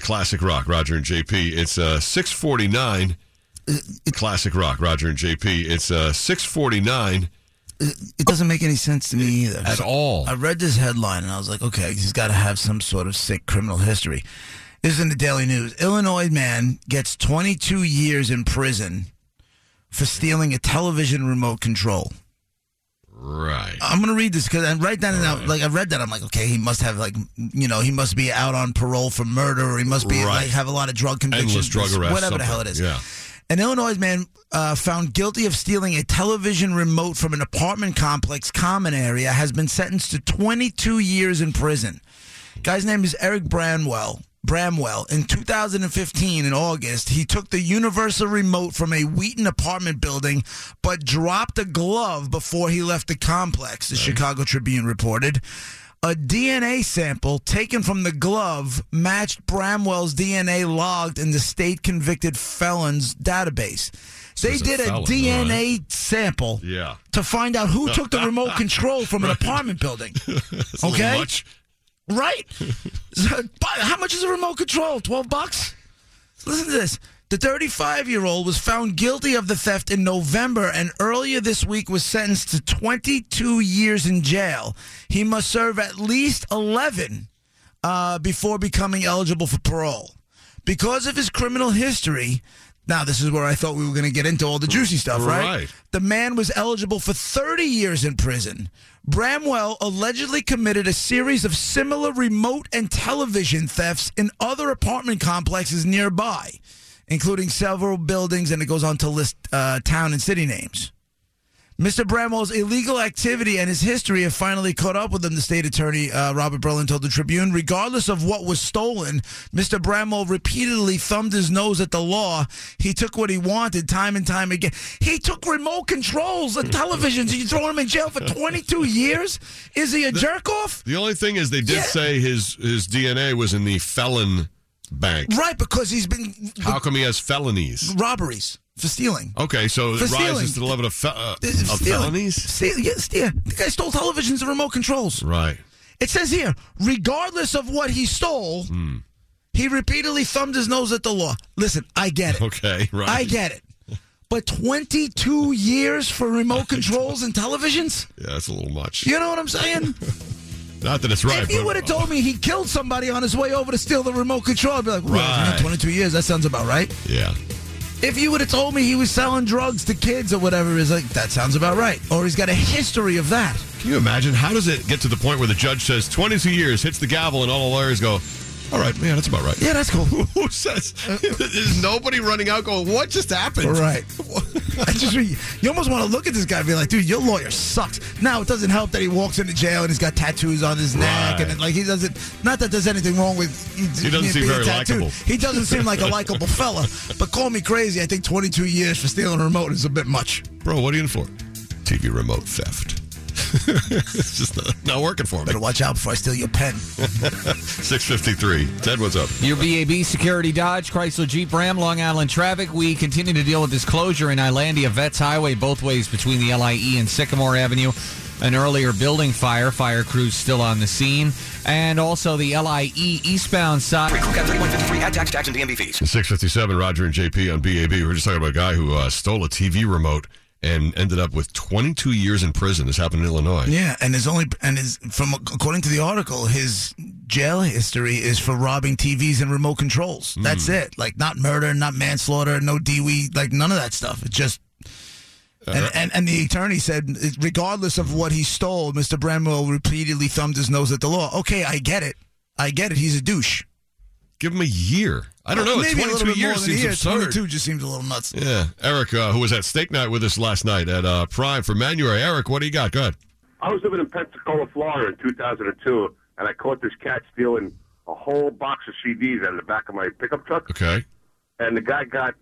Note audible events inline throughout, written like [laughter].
Classic rock, Roger and JP. It's uh, 649. Classic rock, Roger and JP. It's uh, 649 It doesn't make any sense to me either. at all. I read this headline and I was like, okay, he's got to have some sort of sick criminal history. This is in the Daily News. Illinois man gets 22 years in prison for stealing a television remote control. Right. I'm gonna read this because I write down and out, like I read that I'm like okay he must have like you know he must be out on parole for murder or he must be Right. like have a lot of drug convictions Endless drug arrests. whatever the hell it something. is Yeah. an Illinois man uh, found guilty of stealing a television remote from an apartment complex common area has been sentenced to 22 years in prison. Guy's name is Eric Bramwell. Bramwell. In 2015, in August, he took the universal remote from a Wheaton apartment building, but dropped a glove before he left the complex, the Chicago Tribune reported. A DNA sample taken from the glove matched Bramwell's DNA logged in the state convicted felons database. They a did a, felon, DNA sample Yeah. to find out who took the remote control from an [laughs] apartment building. [laughs] A Okay. Right? [laughs] But how much is a remote control? 12 bucks? Listen to this. The 35 year old was found guilty of the theft in November and earlier this week was sentenced to 22 years in jail. He must serve at least 11 uh, before becoming eligible for parole. Because of his criminal history, now this is where I thought we were going to get into all the juicy stuff, right? Right. The man was eligible for 30 years in prison. Bramwell allegedly committed a series of similar remote and television thefts in other apartment complexes nearby, including several buildings, and it goes on to list uh, town and city names. Mr. Bramwell's illegal activity and his history have finally caught up with him, the state attorney uh, Robert Berlin told the Tribune. Regardless of what was stolen, Mr. Bramwell repeatedly thumbed his nose at the law. He took what he wanted time and time again. He took remote controls and televisions. You throw him in jail for 22 years? Is he a jerk off? The only thing is they did Yeah. say his his DNA was in the felon bank. Right, because he's been How come he has felonies? robberies for stealing. Okay, so For it stealing. rises to the level of, fe- uh, of stealing. felonies. Steal, yeah, steal. The guy stole televisions and remote controls. Right. It says here, regardless of what he stole, Hmm. he repeatedly thumbed his nose at the law. Listen, I get it. [laughs] Okay. Right. I get it. But 22 years for remote [laughs] controls and televisions? Yeah, that's a little much. You know what I'm saying? [laughs] Not that it's right. if you would have told me he killed somebody on his way over to steal the remote control, I'd be like, well, Right. 22 years, that sounds about right. Yeah. If you would have told me he was selling drugs to kids or whatever, it's like, that sounds about right. Or he's got a history of that. Can you imagine? How does it get to the point where the judge says 22 years, hits the gavel, and all the lawyers go, all right, yeah, that's about right. Yeah, that's cool. [laughs] Who says? Uh, [laughs] There's nobody running out going, what just happened? Right. [laughs] [laughs] I just you almost want to look at this guy and be like, dude, your lawyer sucks. Now it doesn't help that he walks into jail and he's got tattoos on his neck Right. and like he doesn't. Not that there's anything wrong with He doesn't seem very likable. He doesn't seem like a likable [laughs] fella. But call me crazy. I think 22 years for stealing a remote is a bit much. Bro, what are you in for? TV remote theft. [laughs] it's just not, not working for me. Better watch out before I steal your pen. [laughs] 653. Ted, what's up? Your BAB Security Dodge, Chrysler Jeep Ram, Long Island traffic. We continue to deal with this closure in Islandia Vets Highway, both ways between the LIE and Sycamore Avenue. An earlier building fire. Fire crews still on the scene. And also the LIE eastbound side. Crew Cut 3153 at tax, tax, and DMV fees. 657, Roger and JP on BAB. We were just talking about a guy who uh, stole a TV remote and ended up with 22 years in prison. This happened in Illinois. Yeah, and his only and his from according to the article, his jail history is for robbing TVs and remote controls. That's it. Like not murder, not manslaughter, no DWI, like none of that stuff. It's just. And, and and the attorney said, regardless of what he stole, Mr. Bramwell repeatedly thumbed his nose at the law. Okay, I get it. I get it. He's a douche. Give him a year. I don't know. Maybe a 22 little bit more years than a seems year. absurd. 22 just seems a little nuts. Yeah. Eric, uh, who was at steak night with us last night at uh, Prime for Manuary. Eric, what do you got? Go ahead. I was living in Pensacola, Florida in 2002, and I caught this cat stealing a whole box of CDs out of the back of my pickup truck, Okay. and the guy got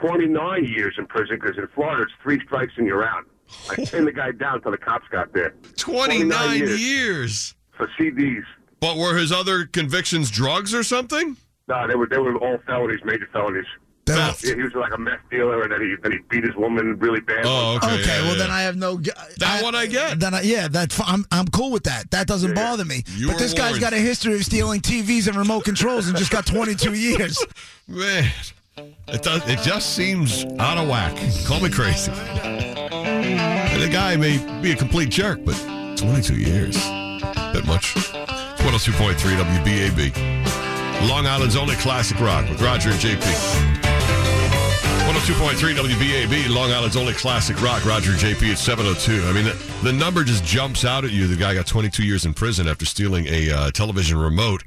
29 years in prison because in Florida it's three strikes and you're out. I [laughs] pinned the guy down till the cops got there 29 years. years. for CDs. But were his other convictions drugs or something? No, they were they were all felonies, major felonies. Then- Yeah, he was like a meth dealer, and then he then he beat his woman really bad. Oh, okay. Okay, yeah, well yeah. then I have no. That one I get. Then I, yeah, that's I'm I'm cool with that. That doesn't Yeah, yeah. bother me. You but were this guy's got a history of stealing TVs and remote controls and just got 22 years. [laughs] Man, it does. It just seems out of whack. Call me crazy. And the guy may be a complete jerk, but 22 years, that much. It's 102.3 WBAB, Long Island's only classic rock with Roger and JP. 102.3 WBAB, Long Island's only classic rock. Roger JP at 702. I mean, the, the number just jumps out at you. The guy got 22 years in prison after stealing a uh, television remote.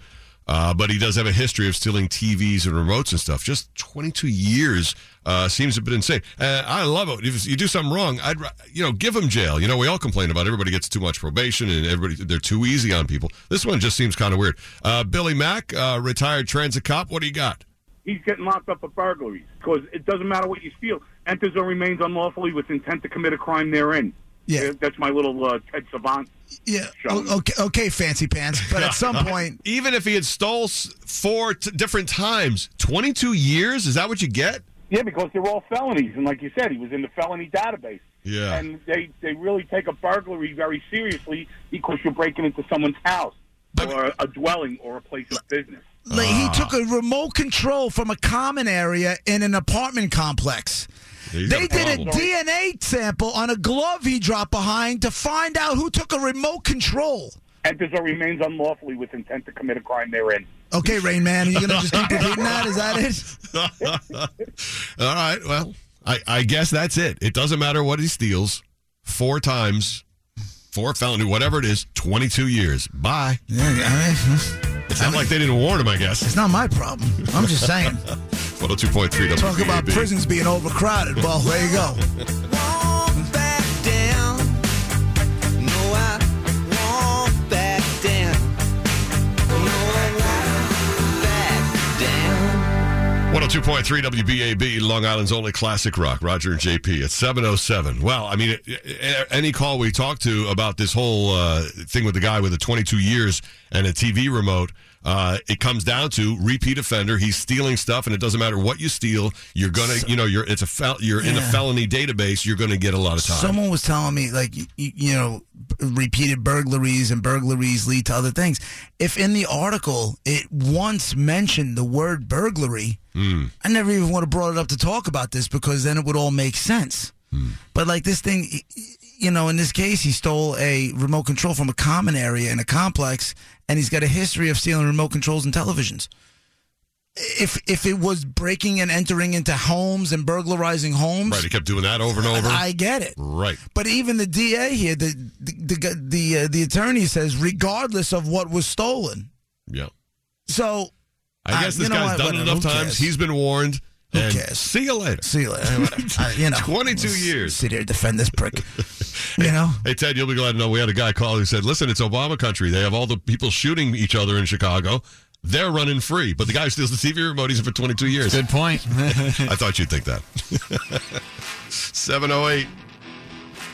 Uh, but he does have a history of stealing TVs and remotes and stuff. Just 22 years uh, seems a bit insane. Uh, I love it. If you do something wrong, I'd you know give him jail. You know, we all complain about everybody gets too much probation and everybody they're too easy on people. This one just seems kind of weird. Uh, Billy Mack, uh, retired transit cop. What do you got? He's getting locked up for burglaries because it doesn't matter what you steal. Enters or remains unlawfully with intent to commit a crime therein. Yeah. That's my little uh, Ted Savant. Yeah. Showing. o- Okay, okay, fancy pants. But at some [laughs] point, Even if he had stole four t- different times, 22 years? Is that what you get? Yeah, because they're all felonies. And like you said, he was in the felony database. Yeah. And they, they really take a burglary very seriously because you're breaking into someone's house or a dwelling or a place of business. Like, he ah. took a remote control from a common area in an apartment complex. He's got They did a problem. DNA sample on a glove he dropped behind to find out who took a remote control. Enters or remains unlawfully with intent to commit a crime therein. Okay, Rain Man, are you gonna just keep repeating that? Is that it? [laughs] All right. Well, I, I guess that's it. It doesn't matter what he steals. Four times, four felony, whatever it is, 22 years. Bye. Yeah, I mean, It's not like they didn't warn him, I guess. it's not my problem. I'm just saying. [laughs] 102.3 Talk about prisons being overcrowded. Well, there you go. [laughs] 102.3 WBAB, Long Island's only classic rock. Roger and JP at 707. Well, I mean, any call we talk to about this whole uh, thing with the guy with the 22 years and a TV remote, uh, it comes down to repeat offender. He's stealing stuff, and it doesn't matter what you steal. You're gonna, you know, you're it's a fel- you're in a felony database. You're gonna get a lot of time. Someone was telling me, like, you, you know, repeated burglaries and burglaries lead to other things. If in the article it once mentioned the word burglary, I never even would have brought it up to talk about this because then it would all make sense. But like this thing, you know, in this case, he stole a remote control from a common area in a complex, and he's got a history of stealing remote controls and televisions. If if it was breaking and entering into homes and burglarizing homes, right? He kept doing that over and over. I get it. right. But even the DA here, the the the the, uh, the attorney says, regardless of what was stolen. Yeah. So I Uh, guess this guy's what? done it Whatever. enough Who times. cares? He's been warned. Who and cares? See you later. see you later. I- you know, 22 let's years. Sit here and defend this prick. [laughs] you know. Hey Ted, you'll be glad to know we had a guy call who said, "Listen, it's Obama country. They have all the people shooting each other in Chicago. They're running free, but the guy who steals the TV remote, he's in for 22 years." Good point. [laughs] I thought you'd think that. [laughs] 708.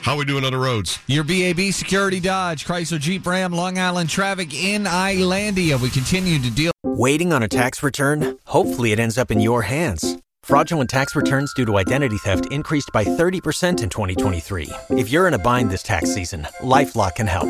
How we doing on the roads? Your BAB Security Dodge, Chrysler Jeep Ram, Long Island traffic in Islandia. We continue to deal. Waiting on a tax return? Hopefully, it ends up in your hands. Fraudulent tax returns due to identity theft increased by 30% in 2023. If you're in a bind this tax season, LifeLock can help.